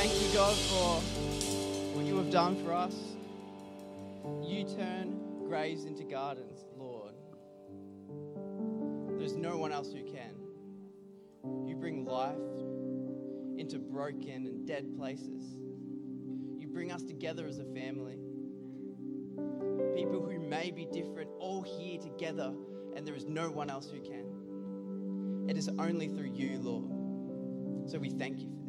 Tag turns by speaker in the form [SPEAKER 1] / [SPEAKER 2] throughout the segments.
[SPEAKER 1] Thank you, God, for what you have done for us. You turn graves into gardens, Lord. There's no one else who can. You bring life into broken and dead places. You bring us together as a family. People who may be different, all here together, and there is no one else who can. It is only through you, Lord. So we thank you.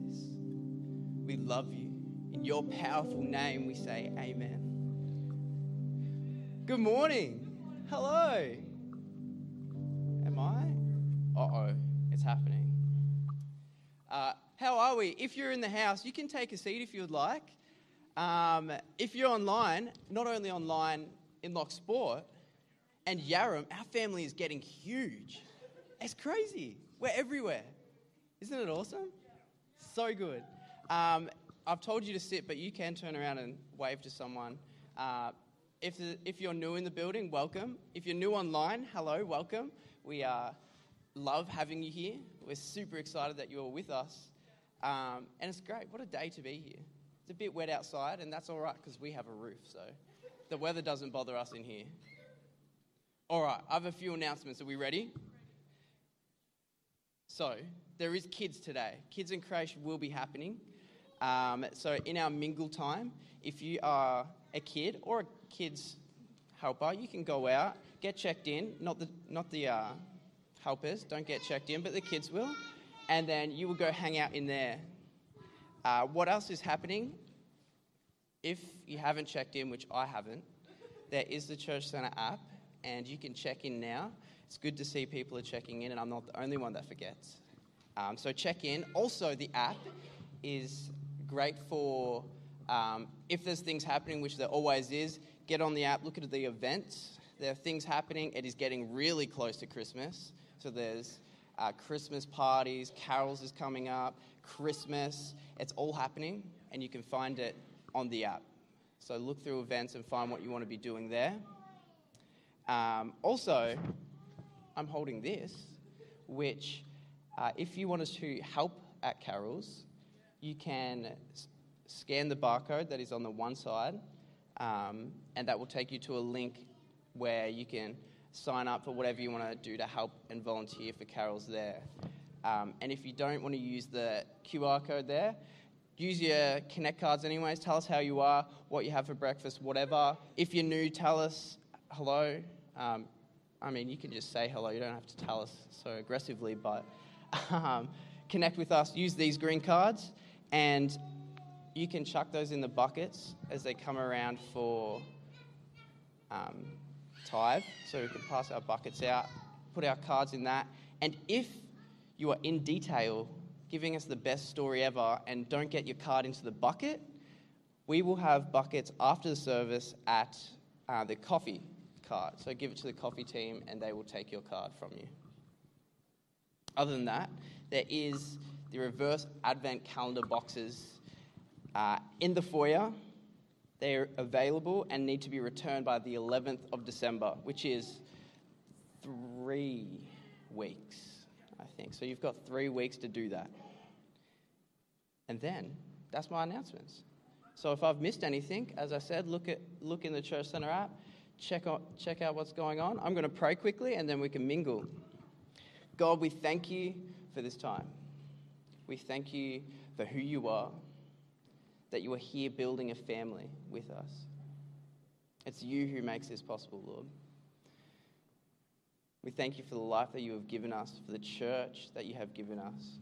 [SPEAKER 1] We love you. In your powerful name, we say, Amen. Good morning. Hello. Am I? Uh oh, it's happening. Uh, how are we? If you're in the house, you can take a seat if you would like. Um, if you're online, not only online in Loch Sport and Yarram, our family is getting huge. It's crazy. We're everywhere. Isn't it awesome? So good. Um, I've told you to sit, but you can turn around and wave to someone. Uh, if, if you're new in the building, welcome. If you're new online, hello, welcome. We uh, love having you here. We're super excited that you're with us. Um, and it's great. What a day to be here. It's a bit wet outside, and that's all right because we have a roof, so the weather doesn't bother us in here. All right, I have a few announcements. Are we ready? So, there is kids today. Kids in creation will be happening. Um, so, in our mingle time, if you are a kid or a kid's helper, you can go out, get checked in. Not the, not the uh, helpers don't get checked in, but the kids will. And then you will go hang out in there. Uh, what else is happening? If you haven't checked in, which I haven't, there is the Church Centre app, and you can check in now. It's good to see people are checking in, and I'm not the only one that forgets. Um, so check in. Also, the app is great for um, if there's things happening, which there always is. Get on the app, look at the events. There are things happening. It is getting really close to Christmas. So there's uh, Christmas parties, carols is coming up, Christmas. It's all happening, and you can find it on the app. So look through events and find what you want to be doing there. Um, also, I'm holding this, which, uh, if you want us to help at carols, you can scan the barcode that is on the one side, um, and that will take you to a link where you can sign up for whatever you want to do to help and volunteer for carols there. Um, and if you don't want to use the QR code there, use your Connect cards anyways. Tell us how you are, what you have for breakfast, whatever. If you're new, tell us hello. Um, I mean, you can just say hello. You don't have to tell us so aggressively, but um, connect with us. Use these green cards, and you can chuck those in the buckets as they come around for um, tithe. So we can pass our buckets out, put our cards in that. And if you are in detail giving us the best story ever and don't get your card into the bucket, we will have buckets after the service at uh, the coffee cart. So give it to the coffee team and they will take your card from you. Other than that, there is the reverse advent calendar boxes uh, in the foyer. They're available and need to be returned by the 11th of December, which is three weeks, I think. So you've got three weeks to do that. And then that's my announcements. So if I've missed anything, as I said, look at look in the Church Centre app, check out check out what's going on. I'm going to pray quickly, and then we can mingle. God, we thank you for this time. We thank you for who you are, that you are here building a family with us. It's you who makes this possible, Lord. We thank you for the life that you have given us, for the church that you have given us.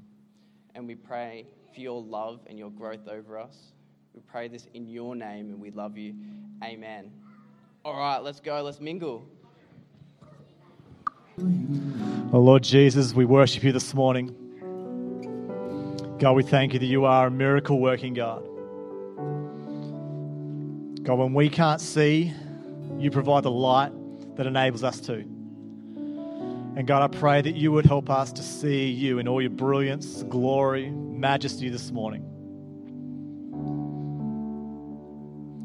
[SPEAKER 1] And we pray for your love and your growth over us. We pray this in your name and we love you. Amen. All right, let's go. Let's mingle.
[SPEAKER 2] Oh, Lord Jesus, we worship you this morning. God, we thank you that you are a miracle working God. God, when we can't see, you provide the light that enables us to. And God, I pray that you would help us to see you in all your brilliance, glory, majesty this morning.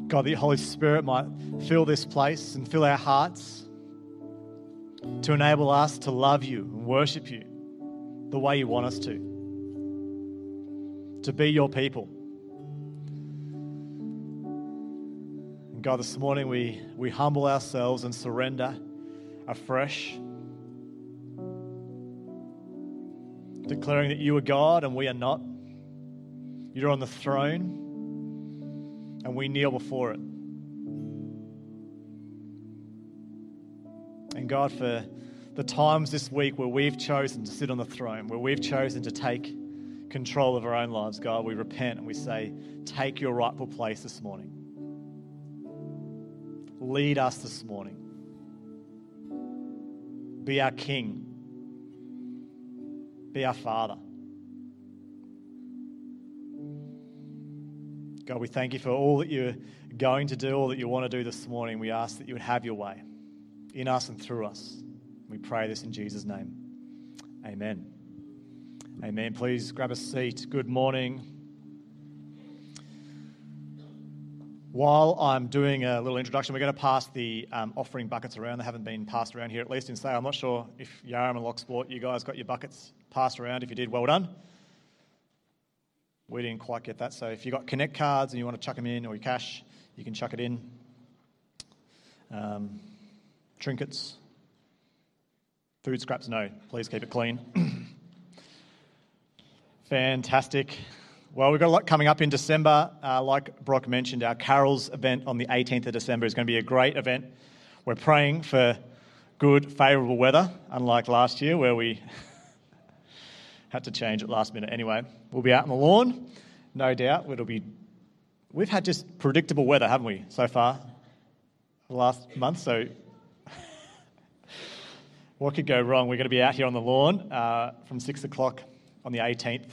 [SPEAKER 2] God, your Holy Spirit might fill this place and fill our hearts to enable us to love you and worship you the way you want us to, to be your people. And God, this morning we, we humble ourselves and surrender afresh, declaring that you are God and we are not. You're on the throne and we kneel before it. And God, for the times this week where we've chosen to sit on the throne, where we've chosen to take control of our own lives, God, we repent and we say, Take your rightful place this morning. Lead us this morning. Be our King. Be our Father. God, we thank you for all that you're going to do, all that you want to do this morning. We ask that you would have your way in us and through us. We pray this in Jesus' name. Amen. Amen. Please grab a seat. Good morning. While I'm doing a little introduction, we're going to pass the um, offering buckets around. They haven't been passed around here, at least in Sale. I'm not sure if Yarram and Loch Sport, you guys got your buckets passed around. If you did, well done. We didn't quite get that. So if you've got Connect cards and you want to chuck them in or your cash, you can chuck it in. Um, trinkets. Food scraps, no. Please keep it clean. Fantastic. Well, we've got a lot coming up in December. Uh, like Brock mentioned, our Carols event on the 18th of December is going to be a great event. We're praying for good, favourable weather, unlike last year where we had to change at last minute. Anyway, we'll be out on the lawn, no doubt. It'll be. We've had just predictable weather, haven't we, so far, last month? So what could go wrong? We're going to be out here on the lawn uh, from six o'clock on the 18th.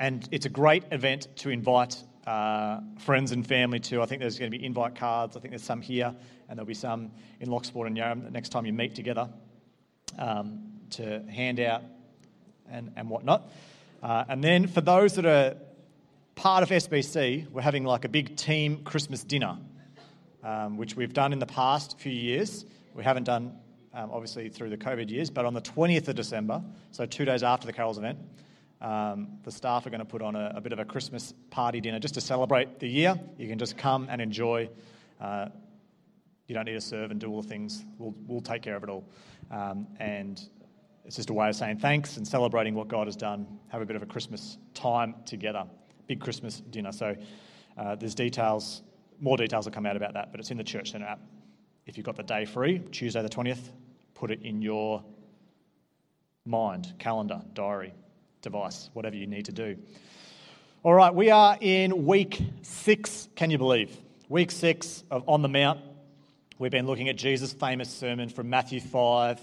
[SPEAKER 2] And it's a great event to invite uh, friends and family to. I think there's going to be invite cards. I think there's some here, and there'll be some in Loch Sport and Yarram the next time you meet together um, to hand out and, and whatnot. Uh, and then for those that are part of SBC, we're having like a big team Christmas dinner, um, which we've done in the past few years. We haven't done um, obviously through the COVID years, but on the 20th of December, so two days after the Carols event, um, the staff are going to put on a, a, bit of a Christmas party dinner just to celebrate the year. You can just come and enjoy. Uh, you don't need to serve and do all the things. We'll, we'll take care of it all. Um, and it's just a way of saying thanks and celebrating what God has done. Have a bit of a Christmas time together. Big Christmas dinner. So uh, there's details, more details will come out about that, but it's in the Church Centre app. If you've got the day free, Tuesday the 20th, put it in your mind, calendar, diary, device, whatever you need to do. All right, we are in week six, can you believe? Week six of On the Mount. We've been looking at Jesus' famous sermon from Matthew 5,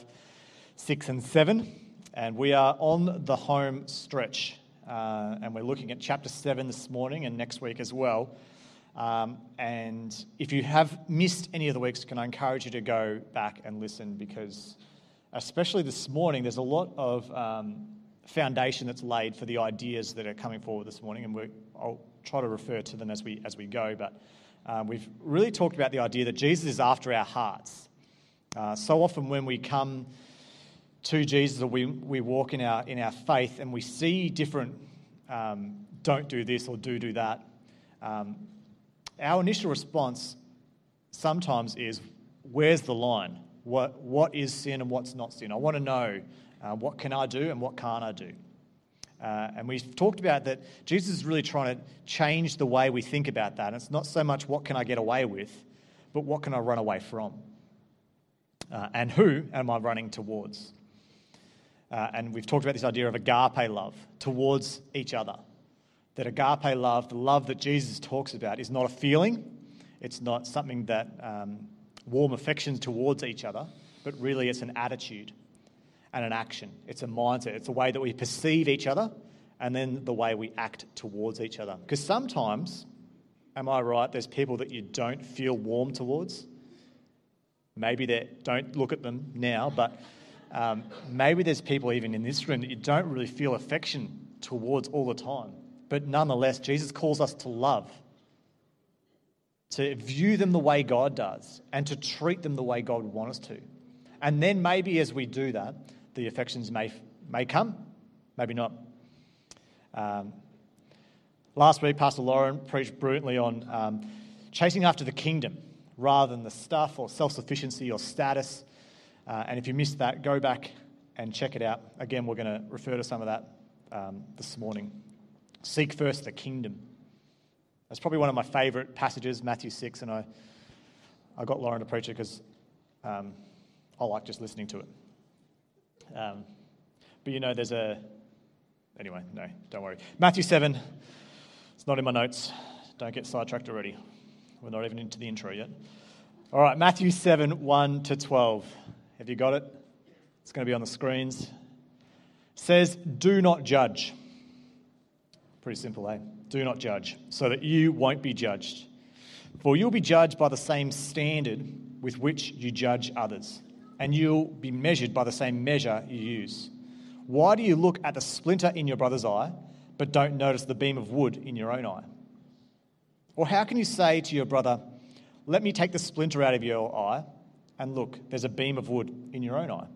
[SPEAKER 2] 6, and 7, and we are on the home stretch. Uh, and we're looking at chapter 7 this morning and next week as well. Um, and if you have missed any of the weeks, can I encourage you to go back and listen because, especially this morning, there's a lot of um, foundation that's laid for the ideas that are coming forward this morning, and I'll try to refer to them as we as we go. But uh, we've really talked about the idea that Jesus is after our hearts. Uh, so often, when we come to Jesus or we, we walk in our in our faith and we see different um, don't do this or do do that. Um, our initial response sometimes is, where's the line? What, what is sin and what's not sin? I want to know uh, what can I do and what can't I do? Uh, and we've talked about that Jesus is really trying to change the way we think about that. And it's not so much what can I get away with, but what can I run away from? Uh, and who am I running towards? Uh, and we've talked about this idea of agape love towards each other that agape love, the love that Jesus talks about, is not a feeling, it's not something that um, warm affections towards each other, but really it's an attitude and an action. It's a mindset. It's a way that we perceive each other and then the way we act towards each other. Because sometimes, am I right, there's people that you don't feel warm towards. Maybe they don't look at them now, but um, maybe there's people even in this room that you don't really feel affection towards all the time. But nonetheless, Jesus calls us to love, to view them the way God does, and to treat them the way God would want us to. And then maybe as we do that, the affections may, may come, maybe not. Um, last week, Pastor Lauren preached brilliantly on um, chasing after the kingdom. rather than the stuff or self sufficiency or status. Uh, and if you missed that, go back and check it out. Again, we're going to refer to some of that um, this morning. Seek first the kingdom. That's probably one of my favourite passages, Matthew 6, and I, I got Lauren to preach it because um, I like just listening to it. Um, but you know, there's a. Anyway, no, don't worry. Matthew 7, it's not in my notes. Don't get sidetracked already. We're not even into the intro yet. All right, Matthew 7, 1 to 12. Have you got it? It's going to be on the screens. It says, Do not judge. Pretty simple, eh? Do not judge, so that you won't be judged. For you'll be judged by the same standard with which you judge others, and you'll be measured by the same measure you use. Why do you look at the splinter in your brother's eye, but don't notice the beam of wood in your own eye? Or how can you say to your brother, Let me take the splinter out of your eye, and look, there's a beam of wood in your own eye?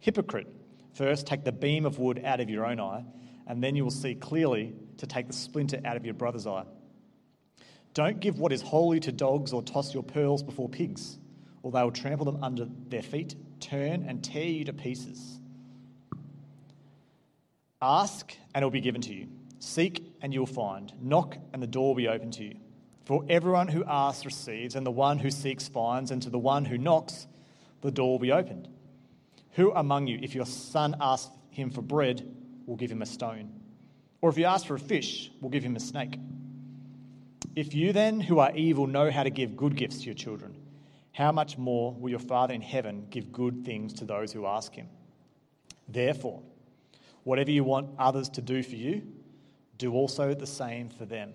[SPEAKER 2] Hypocrite, first take the beam of wood out of your own eye, and then you will see clearly to take the splinter out of your brother's eye. Don't give what is holy to dogs or toss your pearls before pigs, or they will trample them under their feet, turn and tear you to pieces. Ask, and it will be given to you. Seek, and you will find. Knock, and the door will be open to you. For everyone who asks receives, and the one who seeks finds, and to the one who knocks, the door will be opened. Who among you, if your son asks him for bread, will give him a stone? Or if you ask for a fish, we'll give him a snake? If you then, who are evil, know how to give good gifts to your children, how much more will your Father in heaven give good things to those who ask him? Therefore, whatever you want others to do for you, do also the same for them.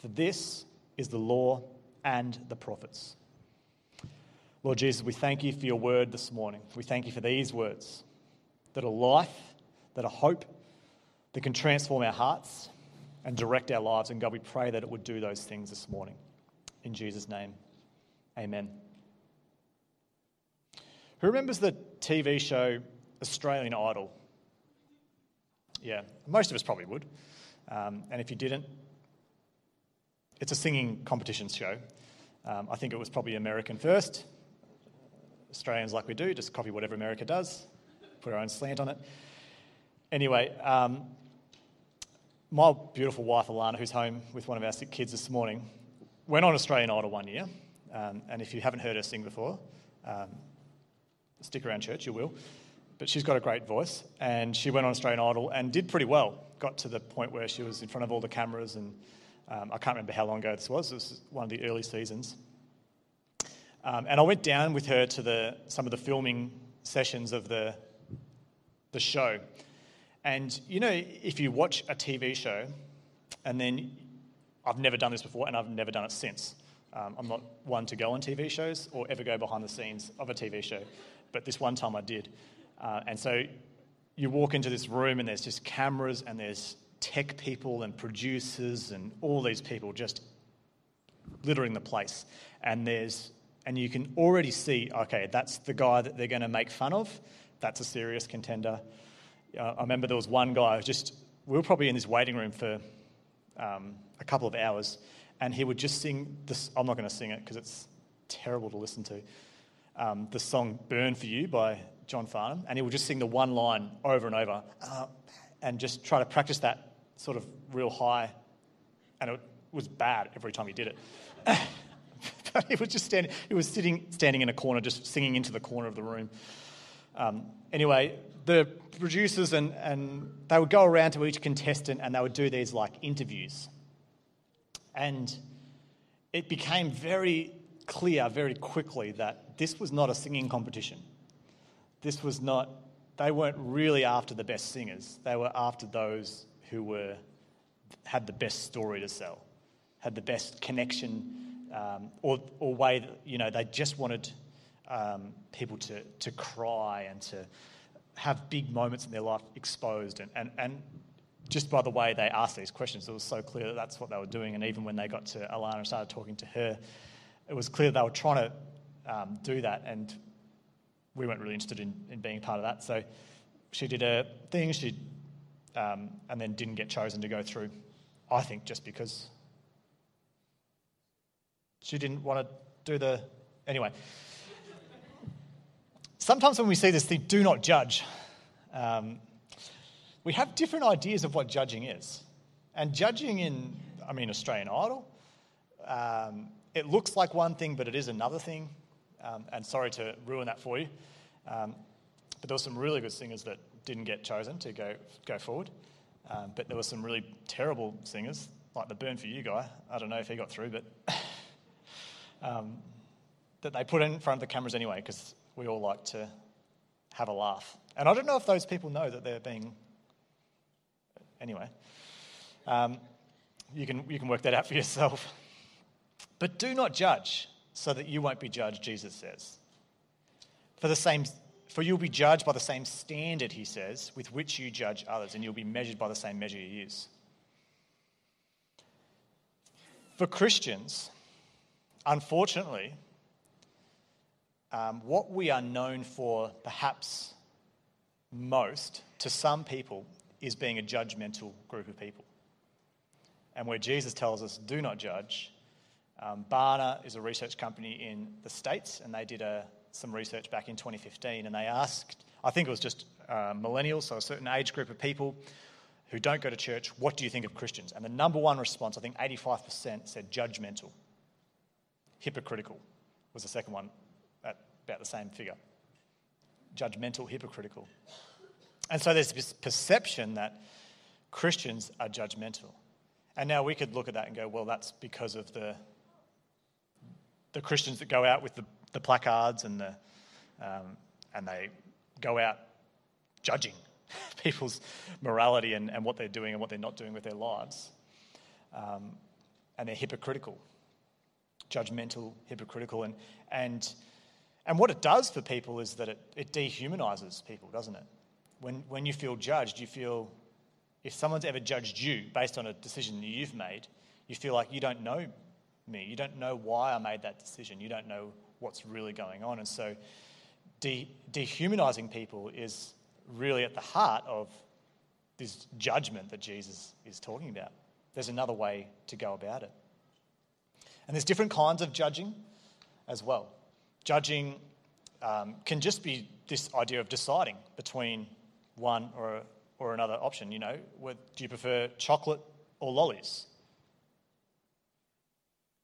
[SPEAKER 2] For this is the law and the prophets. Lord Jesus, we thank you for your word this morning. We thank you for these words that are life, that are hope, that can transform our hearts and direct our lives. And God, we pray that it would do those things this morning. In Jesus' name, amen. Who remembers the TV show Australian Idol? Yeah, most of us probably would. Um, and if you didn't, it's a singing competition show. Um, I think it was probably American first. Australians, like we do, just copy whatever America does, put our own slant on it. Anyway, um, my beautiful wife Alana, who's home with one of our sick kids this morning, went on Australian Idol one year. Um, and if you haven't heard her sing before, um, stick around church, you will. But she's got a great voice, and she went on Australian Idol and did pretty well. Got to the point where she was in front of all the cameras and um, I can't remember how long ago this was. This was one of the early seasons. Um, and I went down with her to the, some of the filming sessions of the, the show. And you know, if you watch a TV show, and then I've never done this before, and I've never done it since. Um, I'm not one to go on TV shows or ever go behind the scenes of a TV show, but this one time I did. Uh, and so you walk into this room, and there's just cameras, and there's tech people and producers and all these people just littering the place. And there's and you can already see, okay, that's the guy that they're going to make fun of. That's a serious contender. Uh, I remember there was one guy just we were probably in this waiting room for um, a couple of hours, and he would just sing this. I'm not going to sing it because it's terrible to listen to. Um, the song "Burn for You" by John Farnham, and he would just sing the one line over and over, uh, and just try to practice that sort of real high, and it was bad every time he did it. but he was just standing, he was sitting, standing in a corner, just singing into the corner of the room. Um, anyway, the producers and, and they would go around to each contestant and they would do these like interviews. And it became very clear very quickly that this was not a singing competition. This was not, they weren't really after the best singers, they were after those who were, had the best story to sell, had the best connection, um, or, or way that, you know, they just wanted um, people to, to cry and to have big moments in their life exposed. And, and, and just by the way they asked these questions, it was so clear that that's what they were doing. And even when they got to Alana and started talking to her, it was clear they were trying to um, do that. And we weren't really interested in, in being part of that. So she did her thing. She um, and then didn't get chosen to go through. I think just because She didn't want to do the. Anyway. Sometimes when we see this thing, do not judge, um, we have different ideas of what judging is. And judging in, I mean, Australian Idol, um, it looks like one thing, but it is another thing. Um, and sorry to ruin that for you. Um, but there were some really good singers that didn't get chosen to go, go forward. Um, but there were some really terrible singers, like the Burn For You guy. I don't know if he got through, but um, that they put in front of the cameras anyway, because we all like to have a laugh. And I don't know if those people know that they're being. Anyway, um, you, can, you can work that out for yourself. But do not judge so that you won't be judged, Jesus says. For, the same, for you'll be judged by the same standard, he says, with which you judge others, and you'll be measured by the same measure you use. For Christians, unfortunately, um, what we are known for, perhaps most, to some people, is being a judgmental group of people. And where Jesus tells us, do not judge, um, Barna is a research company in the States, and they did a, some research back in 2015, and they asked, I think it was just uh, millennials, so a certain age group of people who don't go to church, what do you think of Christians? And the number one response, I think 85% said judgmental. Hypocritical was the second one about the same figure. Judgmental, hypocritical. And so there's this perception that Christians are judgmental. And now we could look at that and go, well, that's because of the the Christians that go out with the, the placards and, the, um, and they go out judging people's morality and, and what they're doing and what they're not doing with their lives. Um, and they're hypocritical, judgmental, hypocritical. And, and, and what it does for people is that it, it dehumanizes people, doesn't it? When, when you feel judged, you feel, if someone's ever judged you based on a decision you've made, you feel like you don't know me. You don't know why I made that decision. You don't know what's really going on. And so, de- dehumanizing people is really at the heart of this judgment that Jesus is talking about. There's another way to go about it. And there's different kinds of judging as well. Judging um, can just be this idea of deciding between one or, or another option. You know, do you prefer chocolate or lollies?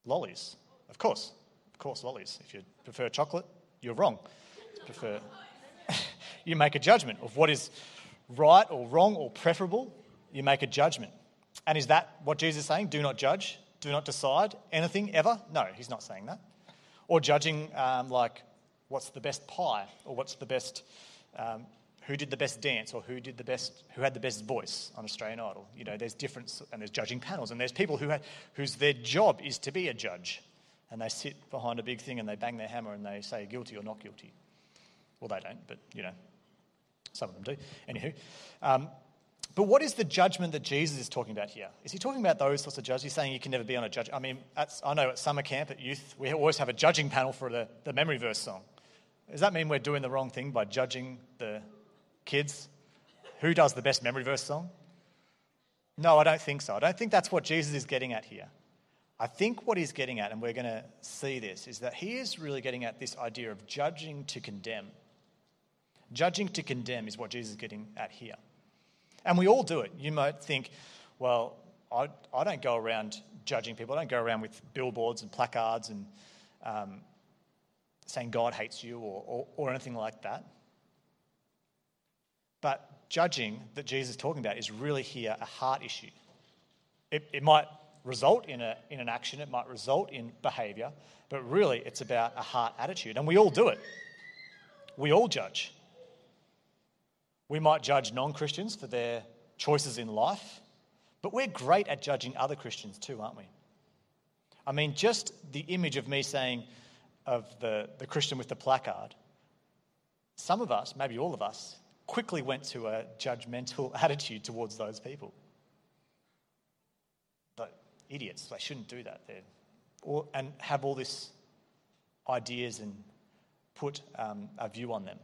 [SPEAKER 2] Lollies, of course. Of course, lollies. If you prefer chocolate, you're wrong. Prefer. you make a judgment of what is right or wrong or preferable. You make a judgment. And is that what Jesus is saying? Do not judge. Do not decide anything ever? No, he's not saying that. Or judging um, like what's the best pie or what's the best um, who did the best dance or who did the best who had the best voice on Australian Idol. You know, there's different and there's judging panels and there's people who whose their job is to be a judge and they sit behind a big thing and they bang their hammer and they say guilty or not guilty. Well, they don't, but you know, some of them do. Anywho, um, but what is the judgment that Jesus is talking about here? Is he talking about those sorts of judges? He's saying you can never be on a judge. I mean, I know at summer camp at youth, we always have a judging panel for the, the memory verse song. Does that mean we're doing the wrong thing by judging the Kids, who does the best memory verse song? No, I don't think so. I don't think that's what Jesus is getting at here. I think what he's getting at, and we're going to see this, is that he is really getting at this idea of judging to condemn. Judging to condemn is what Jesus is getting at here. And we all do it. You might think, well, I, I don't go around judging people. I don't go around with billboards and placards and um, saying God hates you or, or, or anything like that. But judging that Jesus is talking about is really here a heart issue. It, it might result in, a, in an action, it might result in behavior, but really it's about a heart attitude. And we all do it. We all judge. We might judge non Christians for their choices in life, but we're great at judging other Christians too, aren't we? I mean, just the image of me saying, of the, the Christian with the placard, some of us, maybe all of us, quickly went to a judgmental attitude towards those people. But idiots, they shouldn't do that. Or, and have all these ideas and put um, a view on them.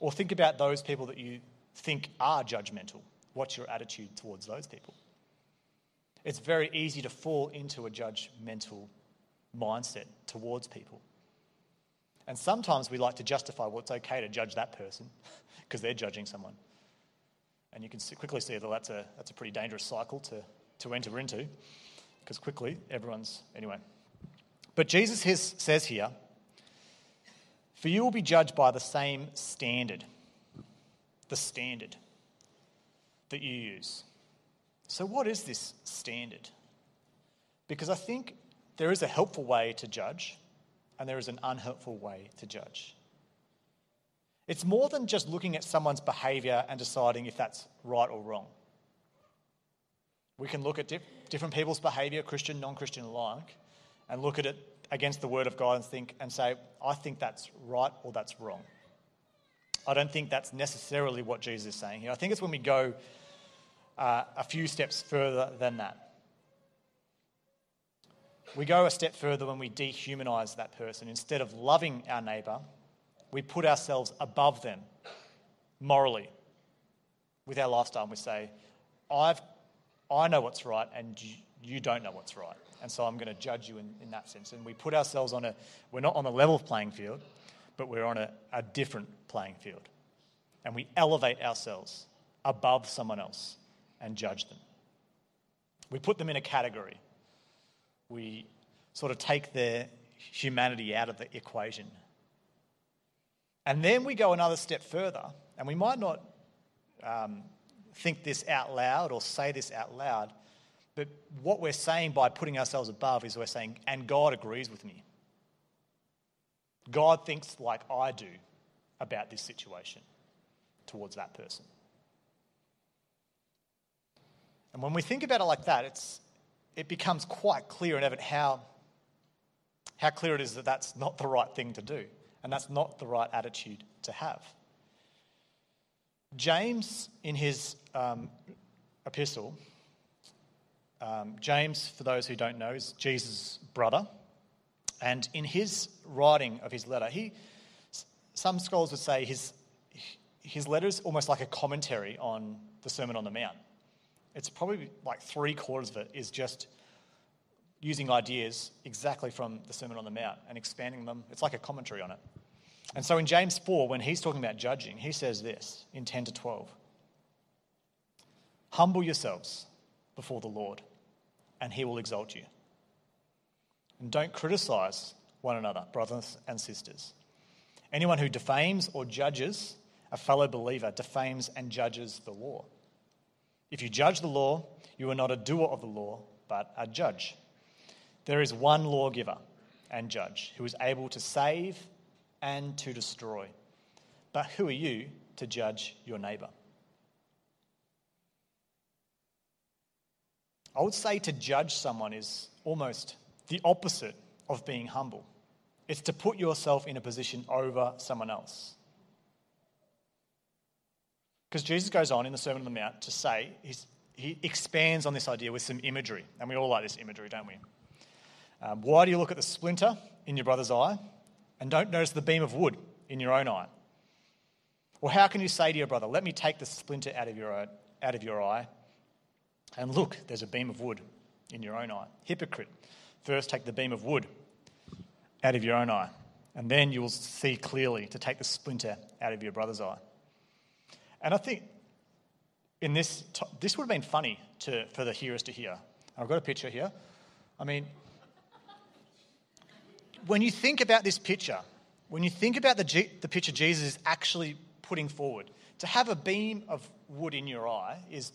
[SPEAKER 2] Or think about those people that you think are judgmental. What's your attitude towards those people? It's very easy to fall into a judgmental mindset towards people. And sometimes we like to justify well, it's okay to judge that person because they're judging someone. And you can quickly see that that's a, that's a pretty dangerous cycle to, to enter into because quickly everyone's. Anyway. But Jesus says here, For you will be judged by the same standard, the standard that you use. So, what is this standard? Because I think there is a helpful way to judge, and there is an unhelpful way to judge. It's more than just looking at someone's behavior and deciding if that's right or wrong. We can look at dif- different people's behavior, Christian, non Christian alike, and look at it against the Word of God and think and say, I think that's right or that's wrong. I don't think that's necessarily what Jesus is saying here. I think it's when we go uh, a few steps further than that. We go a step further when we dehumanize that person. Instead of loving our neighbor, we put ourselves above them morally with our lifestyle and we say, I've, I know what's right and you, you don't know what's right. And so I'm going to judge you in, in that sense. And we put ourselves on a, we're not on a level playing field, but we're on a, a different playing field. And we elevate ourselves above someone else and judge them. We put them in a category. We sort of take their humanity out of the equation. And then we go another step further, and we might not um, think this out loud or say this out loud, but what we're saying by putting ourselves above is we're saying, and God agrees with me. God thinks like I do about this situation towards that person. And when we think about it like that, it's, it becomes quite clear and evident how, how clear it is that that's not the right thing to do, and that's not the right attitude to have. James, in his um, epistle, um, James, for those who don't know, is Jesus' brother. And in his writing of his letter, he, some scholars would say his, his letter is almost like a commentary on the Sermon on the Mount. It's probably like three quarters of it is just using ideas exactly from the Sermon on the Mount and expanding them. It's like a commentary on it. And so in James 4, when he's talking about judging, he says this in 10 to 12 Humble yourselves before the Lord, and he will exalt you. And don't criticize one another, brothers and sisters. Anyone who defames or judges a fellow believer defames and judges the law. If you judge the law, you are not a doer of the law, but a judge. There is one lawgiver and judge who is able to save and to destroy. But who are you to judge your neighbour? I would say to judge someone is almost the opposite of being humble. It's to put yourself in a position over someone else. Because Jesus goes on in the Sermon on the Mount to say, he expands on this idea with some imagery. And we all like this imagery, don't we? Um, why do you look at the splinter in your brother's eye and don't notice the beam of wood in your own eye? Or how can you say to your brother, Let me take the splinter out of your, out of your eye, and look, there's a beam of wood in your own eye? Hypocrite. First, take the beam of wood out of your own eye, and then you will see clearly to take the splinter out of your brother's eye. And I think in this, this would have been funny to, for the hearers to hear. I've got a picture here. I mean, when you think about this picture, when you think about the, G, the picture Jesus is actually putting forward, to have a beam of wood in your eye is,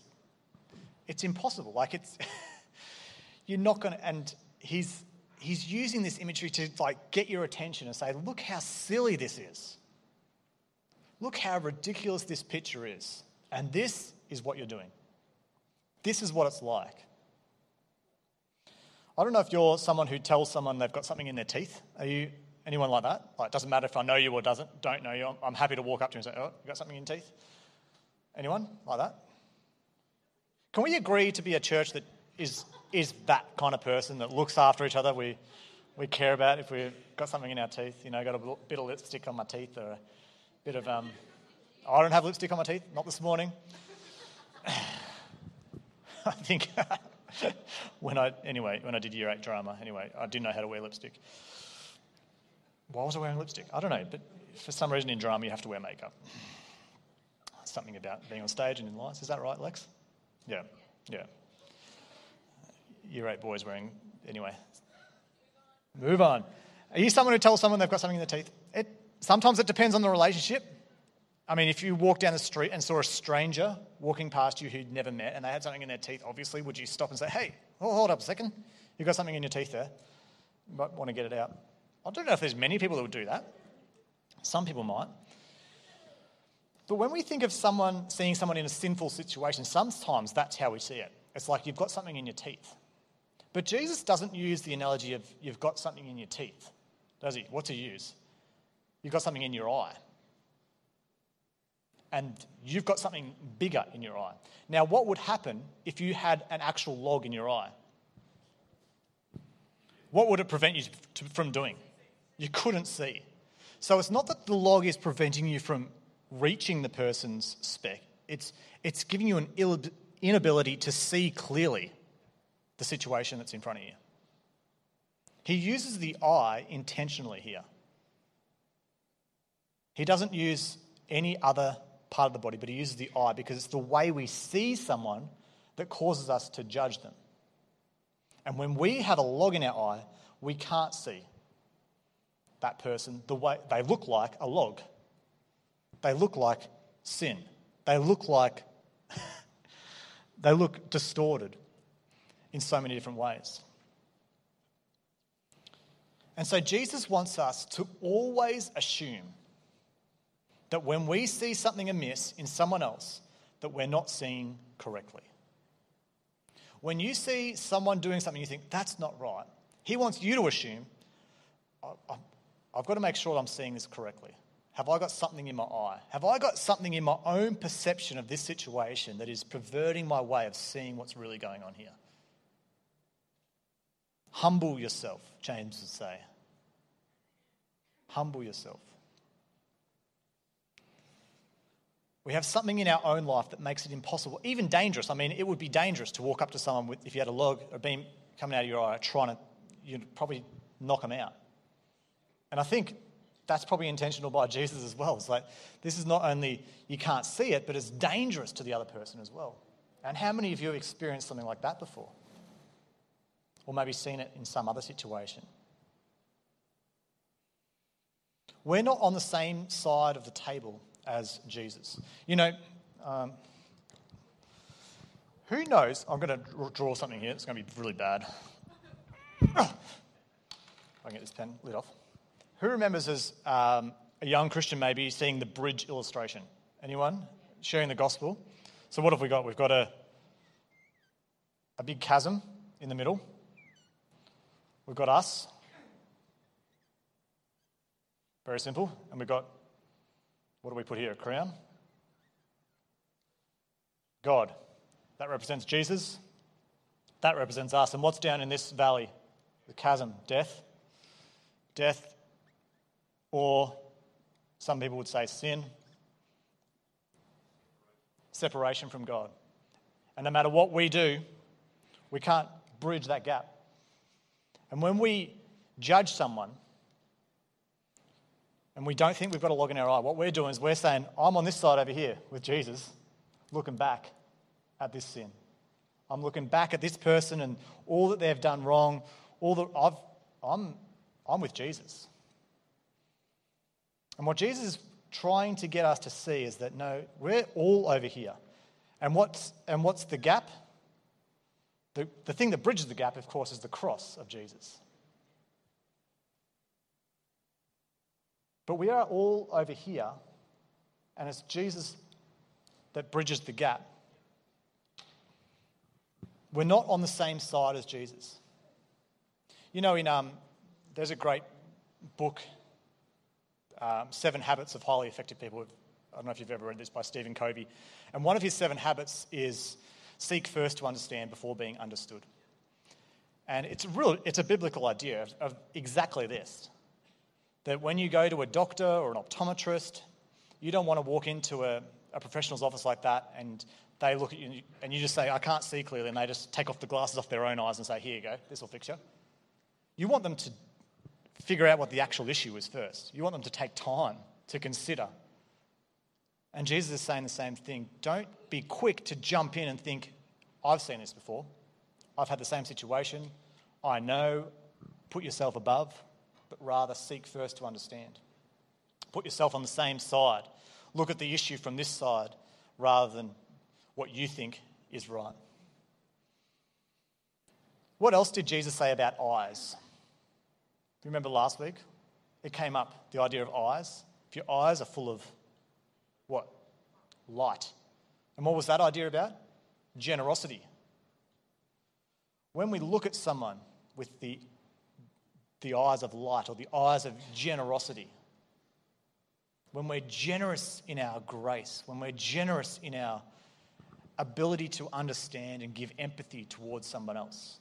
[SPEAKER 2] it's impossible. Like it's, you're not going to, and he's, he's using this imagery to like get your attention and say, look how silly this is. Look how ridiculous this picture is. And this is what you're doing. This is what it's like. I don't know if you're someone who tells someone they've got something in their teeth. Are you anyone like that? Like, it doesn't matter if I know you or doesn't, don't know you. I'm happy to walk up to you and say, Oh, you got something in your teeth? Anyone like that? Can we agree to be a church that is, is that kind of person that looks after each other? We, we care about if we've got something in our teeth, you know, got a bit of lipstick on my teeth or a bit of, um, I don't have lipstick on my teeth, not this morning. I think when I anyway when I did year eight drama. Anyway, I didn't know how to wear lipstick. Why was I wearing lipstick? I don't know, but for some reason in drama you have to wear makeup. Something about being on stage and in lights. Is that right, Lex? Yeah, yeah. Year eight boys wearing anyway. Move on. Are you someone who tells someone they've got something in their teeth? It sometimes it depends on the relationship. I mean, if you walk down the street and saw a stranger walking past you who'd never met and they had something in their teeth, obviously, would you stop and say, hey, oh, hold up a second, you've got something in your teeth there? You might want to get it out. I don't know if there's many people that would do that. Some people might. But when we think of someone seeing someone in a sinful situation, sometimes that's how we see it. It's like you've got something in your teeth. But Jesus doesn't use the analogy of you've got something in your teeth, does he? What's he use? You've got something in your eye and you've got something bigger in your eye. Now, what would happen if you had an actual log in your eye? What would it prevent you from doing? You couldn't see. So it's not that the log is preventing you from reaching the person's speck. it's, it's giving you an inability to see clearly the situation that's in front of you. He uses the eye intentionally here. He doesn't use any other part of the body, but he uses the eye because it's the way we see someone that causes us to judge them. And when we have a log in our eye, we can't see that person the way they look like a log. They look like sin. They look like they look distorted in so many different ways. And so Jesus wants us to always assume that when we see something amiss in someone else, that we're not seeing correctly. When you see someone doing something you think, that's not right, he wants you to assume, I've got to make sure I'm seeing this correctly. Have I got something in my eye? Have I got something in my own perception of this situation that is perverting my way of seeing what's really going on here? Humble yourself, James would say. Humble yourself. We have something in our own life that makes it impossible, even dangerous. I mean, it would be dangerous to walk up to someone with, if you had a log or beam coming out of your eye, trying to, you'd probably knock them out. And I think that's probably intentional by Jesus as well. It's like, this is not only you can't see it, but it's dangerous to the other person as well. And how many of you have experienced something like that before? Or maybe seen it in some other situation? We're not on the same side of the table as Jesus. You know, um, who knows? I'm going to draw something here. It's going to be really bad. I can get this pen lid off. Who remembers as um, a young Christian maybe seeing the bridge illustration? Anyone? Sharing the gospel. So what have we got? We've got a, a big chasm in the middle. We've got us. Very simple. And we've got what do we put here? A crown? God. That represents Jesus. That represents us. And what's down in this valley? The chasm. Death. Death, or some people would say sin. Separation from God. And no matter what we do, we can't bridge that gap. And when we judge someone, and we don't think we've got a log in our eye, what we're doing is we're saying, I'm on this side over here with Jesus, looking back at this sin. I'm looking back at this person and all that they've done wrong. All that I've, I'm, I'm with Jesus. And what Jesus is trying to get us to see is that no, we're all over here. And what's, and what's the gap? The, the thing that bridges the gap, of course, is the cross of Jesus. But we are all over here, and it's Jesus that bridges the gap. We're not on the same side as Jesus. You know, in, um, there's a great book, um, Seven Habits of Highly Effective People. I don't know if you've ever read this by Stephen Covey. And one of his seven habits is seek first to understand before being understood. And it's, real, it's a biblical idea of, of exactly this that when you go to a doctor or an optometrist, you don't want to walk into a, a professional's office like that and they look at you and you just say, I can't see clearly, and they just take off the glasses off their own eyes and say, Here you go, this will fix you. You want them to figure out what the actual issue is first. You want them to take time to consider. And Jesus is saying the same thing. Don't be quick to jump in and think, I've seen this before. I've had the same situation. I know. Put yourself above, but rather seek first to understand. Put yourself on the same side. Look at the issue from this side rather than what you think is right. What else did Jesus say about eyes? Remember last week? It came up, the idea of eyes. If your eyes are full of what? Light. And what was that idea about? Generosity. When we look at someone with the, the eyes of light or the eyes of generosity, when we're generous in our grace, when we're generous in our ability to understand and give empathy towards someone else,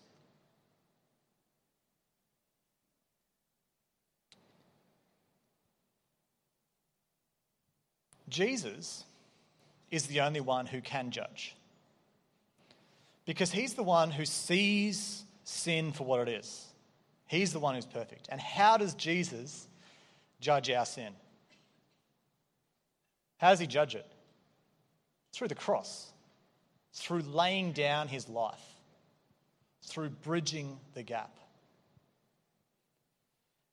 [SPEAKER 2] Jesus is the only one who can judge. Because he's the one who sees sin for what it is. He's the one who's perfect. And how does Jesus judge our sin? How does he judge it? Through the cross, through laying down his life, through bridging the gap.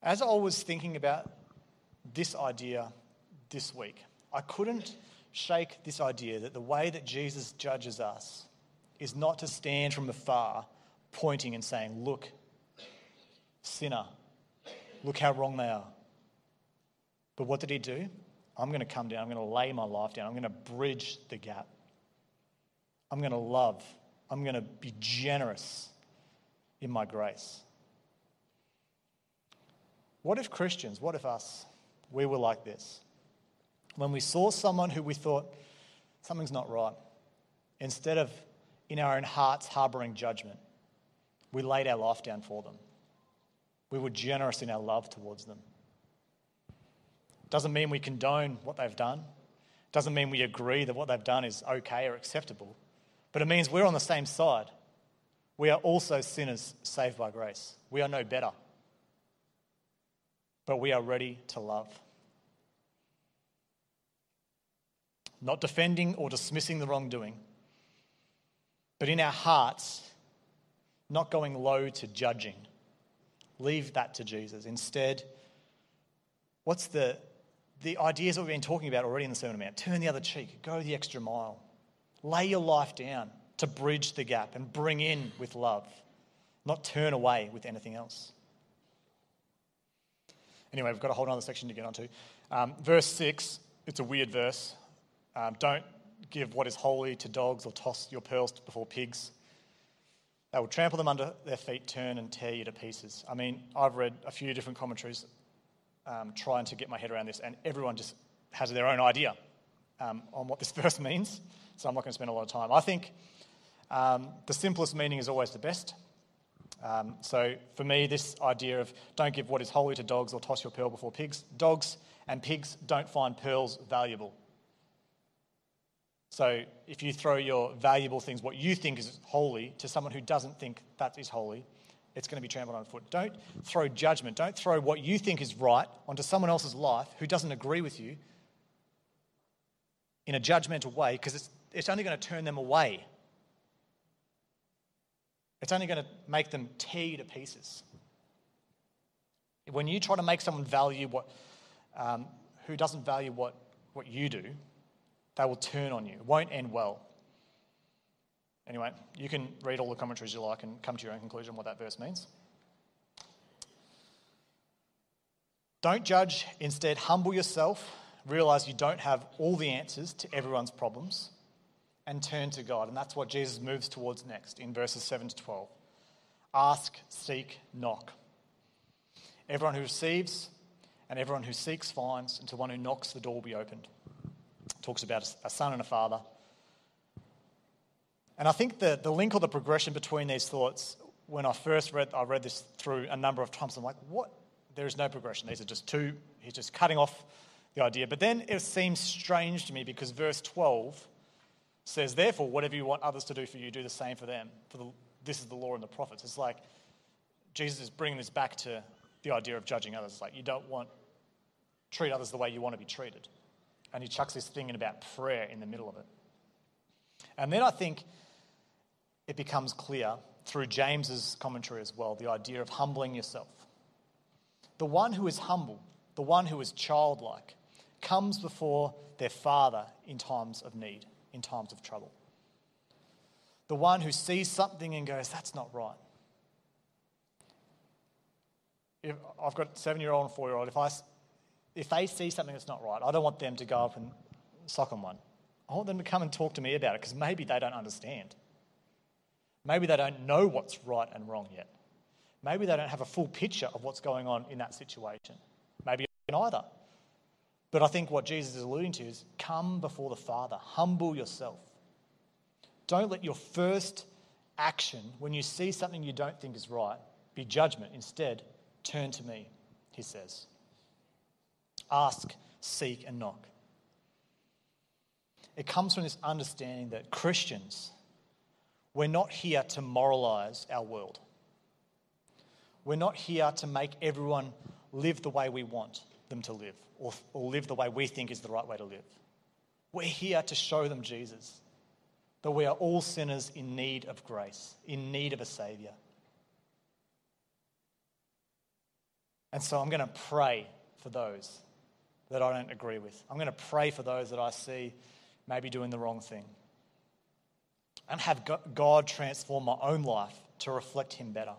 [SPEAKER 2] As I was thinking about this idea this week, I couldn't shake this idea that the way that Jesus judges us is not to stand from afar pointing and saying, Look, sinner, look how wrong they are. But what did he do? I'm going to come down, I'm going to lay my life down, I'm going to bridge the gap. I'm going to love, I'm going to be generous in my grace. What if Christians, what if us, we were like this? When we saw someone who we thought something's not right, instead of in our own hearts harboring judgment, we laid our life down for them. We were generous in our love towards them. Doesn't mean we condone what they've done. Doesn't mean we agree that what they've done is okay or acceptable. But it means we're on the same side. We are also sinners saved by grace. We are no better. But we are ready to love. Not defending or dismissing the wrongdoing, but in our hearts, not going low to judging. Leave that to Jesus. Instead, what's the, the ideas that we've been talking about already in the Sermon on Mount? Turn the other cheek, go the extra mile, lay your life down to bridge the gap and bring in with love, not turn away with anything else. Anyway, we've got a whole other section to get onto. Um, verse 6, it's a weird verse. Um, don't give what is holy to dogs or toss your pearls before pigs. They will trample them under their feet, turn and tear you to pieces. I mean, I've read a few different commentaries um, trying to get my head around this, and everyone just has their own idea um, on what this verse means. So I'm not going to spend a lot of time. I think um, the simplest meaning is always the best. Um, so for me, this idea of don't give what is holy to dogs or toss your pearl before pigs, dogs and pigs don't find pearls valuable. So if you throw your valuable things, what you think is holy, to someone who doesn't think that is holy, it's going to be trampled underfoot. Don't throw judgment, don't throw what you think is right onto someone else's life who doesn't agree with you in a judgmental way because it's, it's only going to turn them away. It's only going to make them tear you to pieces. When you try to make someone value what, um, who doesn't value what, what you do, they will turn on you. It won't end well. Anyway, you can read all the commentaries you like and come to your own conclusion what that verse means. Don't judge, instead, humble yourself, realize you don't have all the answers to everyone's problems, and turn to God. And that's what Jesus moves towards next in verses 7 to 12. Ask, seek, knock. Everyone who receives and everyone who seeks finds, and to one who knocks, the door will be opened talks about a son and a father. And I think the, the link or the progression between these thoughts, when I first read, I read this through a number of times, I'm like, what? There is no progression. These are just two, he's just cutting off the idea. But then it seems strange to me because verse 12 says, Therefore, whatever you want others to do for you, do the same for them. For the, this is the law and the prophets. It's like Jesus is bringing this back to the idea of judging others. It's like you don't want, treat others the way you want to be treated. And he chucks this thing in about prayer in the middle of it. And then I think it becomes clear through James's commentary as well the idea of humbling yourself. The one who is humble, the one who is childlike, comes before their father in times of need in times of trouble. The one who sees something and goes, that's not right. If I've got a seven year old and four year old, if, I, if they see something that's not right, I don't want them to go up and sock on one. I want them to come and talk to me about it because maybe they don't understand. Maybe they don't know what's right and wrong yet. Maybe they don't have a full picture of what's going on in that situation. Maybe either. But I think what Jesus is alluding to is come before the Father, humble yourself. Don't let your first action, when you see something you don't think is right, be judgment. Instead, turn to me, he says. Ask, seek, and knock. It comes from this understanding that Christians, we're not here to moralize our world. We're not here to make everyone live the way we want them to live or, or live the way we think is the right way to live. We're here to show them Jesus, that we are all sinners in need of grace, in need of a Savior. And so I'm going to pray for those that I don't agree with. I'm going to pray for those that I see maybe doing the wrong thing. And have God transform my own life to reflect Him better.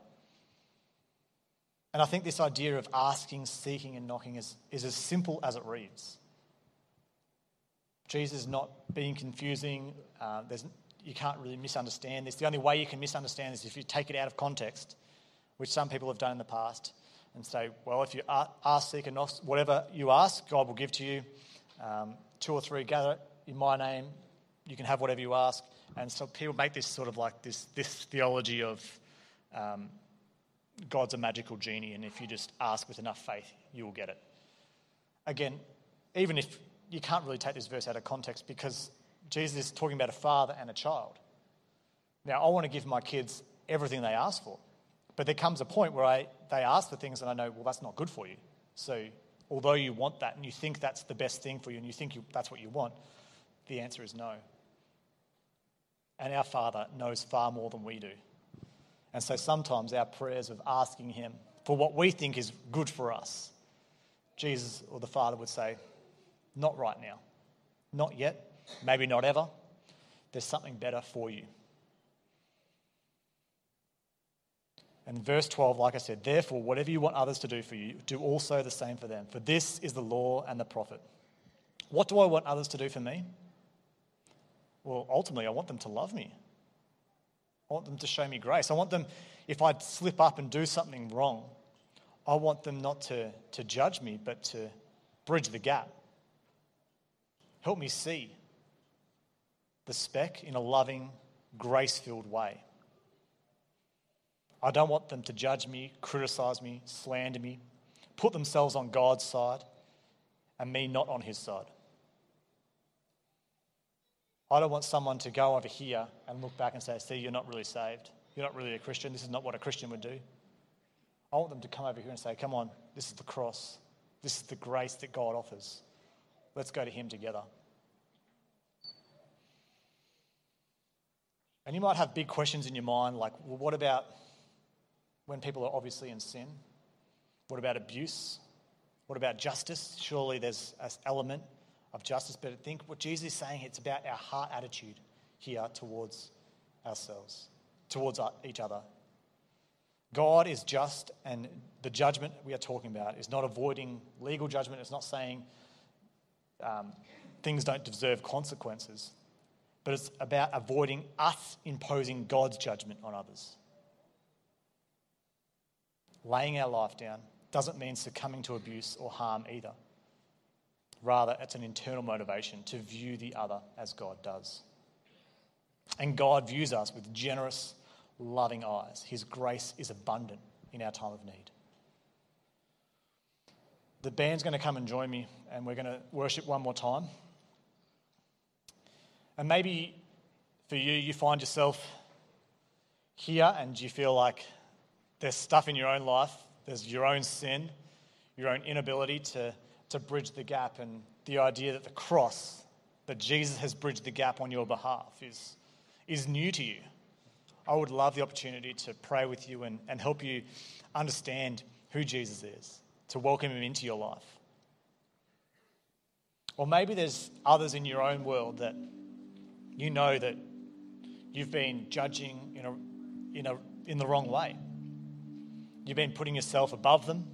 [SPEAKER 2] And I think this idea of asking, seeking, and knocking is, is as simple as it reads. Jesus is not being confusing. Uh, you can't really misunderstand this. The only way you can misunderstand this is if you take it out of context, which some people have done in the past, and say, well, if you ask, seek, and knock, whatever you ask, God will give to you. Um, two or three gather in my name, you can have whatever you ask. And so people make this sort of like this, this theology of um, God's a magical genie, and if you just ask with enough faith, you will get it. Again, even if you can't really take this verse out of context because Jesus is talking about a father and a child. Now, I want to give my kids everything they ask for, but there comes a point where I, they ask for things and I know, well, that's not good for you. So, although you want that and you think that's the best thing for you and you think you, that's what you want, the answer is no. And our Father knows far more than we do. And so sometimes our prayers of asking Him for what we think is good for us, Jesus or the Father would say, Not right now. Not yet. Maybe not ever. There's something better for you. And verse 12, like I said, therefore, whatever you want others to do for you, do also the same for them. For this is the law and the prophet. What do I want others to do for me? Well, ultimately, I want them to love me. I want them to show me grace. I want them, if I slip up and do something wrong, I want them not to, to judge me, but to bridge the gap. Help me see the speck in a loving, grace filled way. I don't want them to judge me, criticize me, slander me, put themselves on God's side, and me not on his side. I don't want someone to go over here and look back and say, See, you're not really saved. You're not really a Christian. This is not what a Christian would do. I want them to come over here and say, Come on, this is the cross. This is the grace that God offers. Let's go to Him together. And you might have big questions in your mind like, well, what about when people are obviously in sin? What about abuse? What about justice? Surely there's an element of justice, but I think what Jesus is saying, it's about our heart attitude here towards ourselves, towards each other. God is just, and the judgment we are talking about is not avoiding legal judgment. It's not saying um, things don't deserve consequences, but it's about avoiding us imposing God's judgment on others. Laying our life down doesn't mean succumbing to abuse or harm either. Rather, it's an internal motivation to view the other as God does. And God views us with generous, loving eyes. His grace is abundant in our time of need. The band's going to come and join me, and we're going to worship one more time. And maybe for you, you find yourself here and you feel like there's stuff in your own life, there's your own sin, your own inability to, to bridge the gap, and the idea that the cross, that Jesus has bridged the gap on your behalf, is, is new to you. I would love the opportunity to pray with you and, and help you understand who Jesus is, to welcome him into your life. Or maybe there's others in your own world that you know that you've been judging in, a, in, a, in the wrong way. You've been putting yourself above them.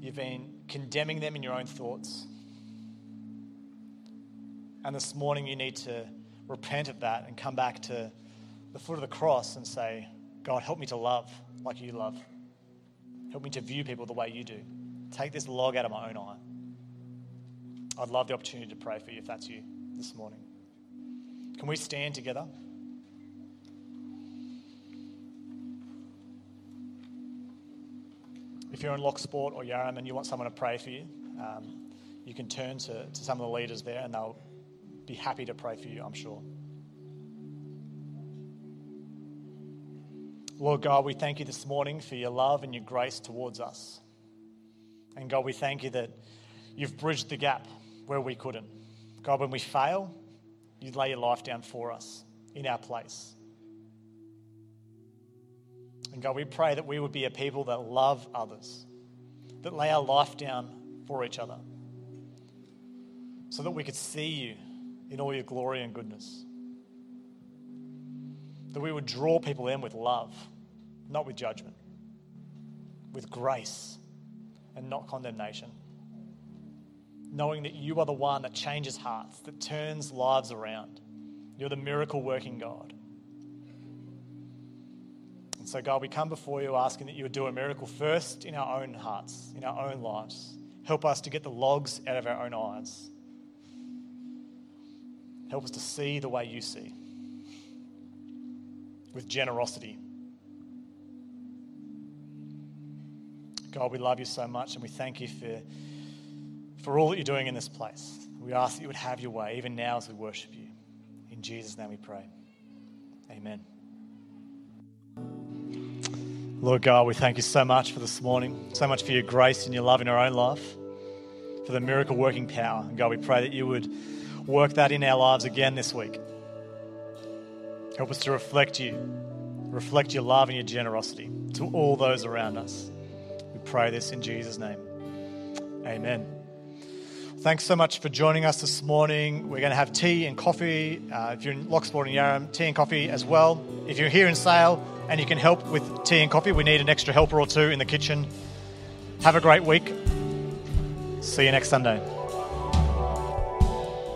[SPEAKER 2] You've been condemning them in your own thoughts. And this morning you need to repent of that and come back to the foot of the cross and say, God, help me to love like you love. Help me to view people the way you do. Take this log out of my own eye. I'd love the opportunity to pray for you if that's you this morning. Can we stand together? If you're in Loch Sport or Yarram and you want someone to pray for you, um, you can turn to, to some of the leaders there and they'll be happy to pray for you, I'm sure. Lord God, we thank you this morning for your love and your grace towards us. And God, we thank you that you've bridged the gap where we couldn't. God, when we fail, you lay your life down for us in our place. And God, we pray that we would be a people that love others, that lay our life down for each other, so that we could see you in all your glory and goodness. That we would draw people in with love, not with judgment, with grace and not condemnation. Knowing that you are the one that changes hearts, that turns lives around. You're the miracle working God. So, God, we come before you asking that you would do a miracle first in our own hearts, in our own lives. Help us to get the logs out of our own eyes. Help us to see the way you see with generosity. God, we love you so much and we thank you for, for all that you're doing in this place. We ask that you would have your way, even now as we worship you. In Jesus' name we pray. Amen. Lord God, we thank you so much for this morning, so much for your grace and your love in our own life, for the miracle working power. And God, we pray that you would work that in our lives again this week. Help us to reflect you, reflect your love and your generosity to all those around us. We pray this in Jesus' name. Amen. Thanks so much for joining us this morning. We're going to have tea and coffee. Uh, if you're in Loch Sport and Yarram, tea and coffee as well. If you're here in Sale and you can help with tea and coffee, we need an extra helper or two in the kitchen. Have a great week. See you next Sunday.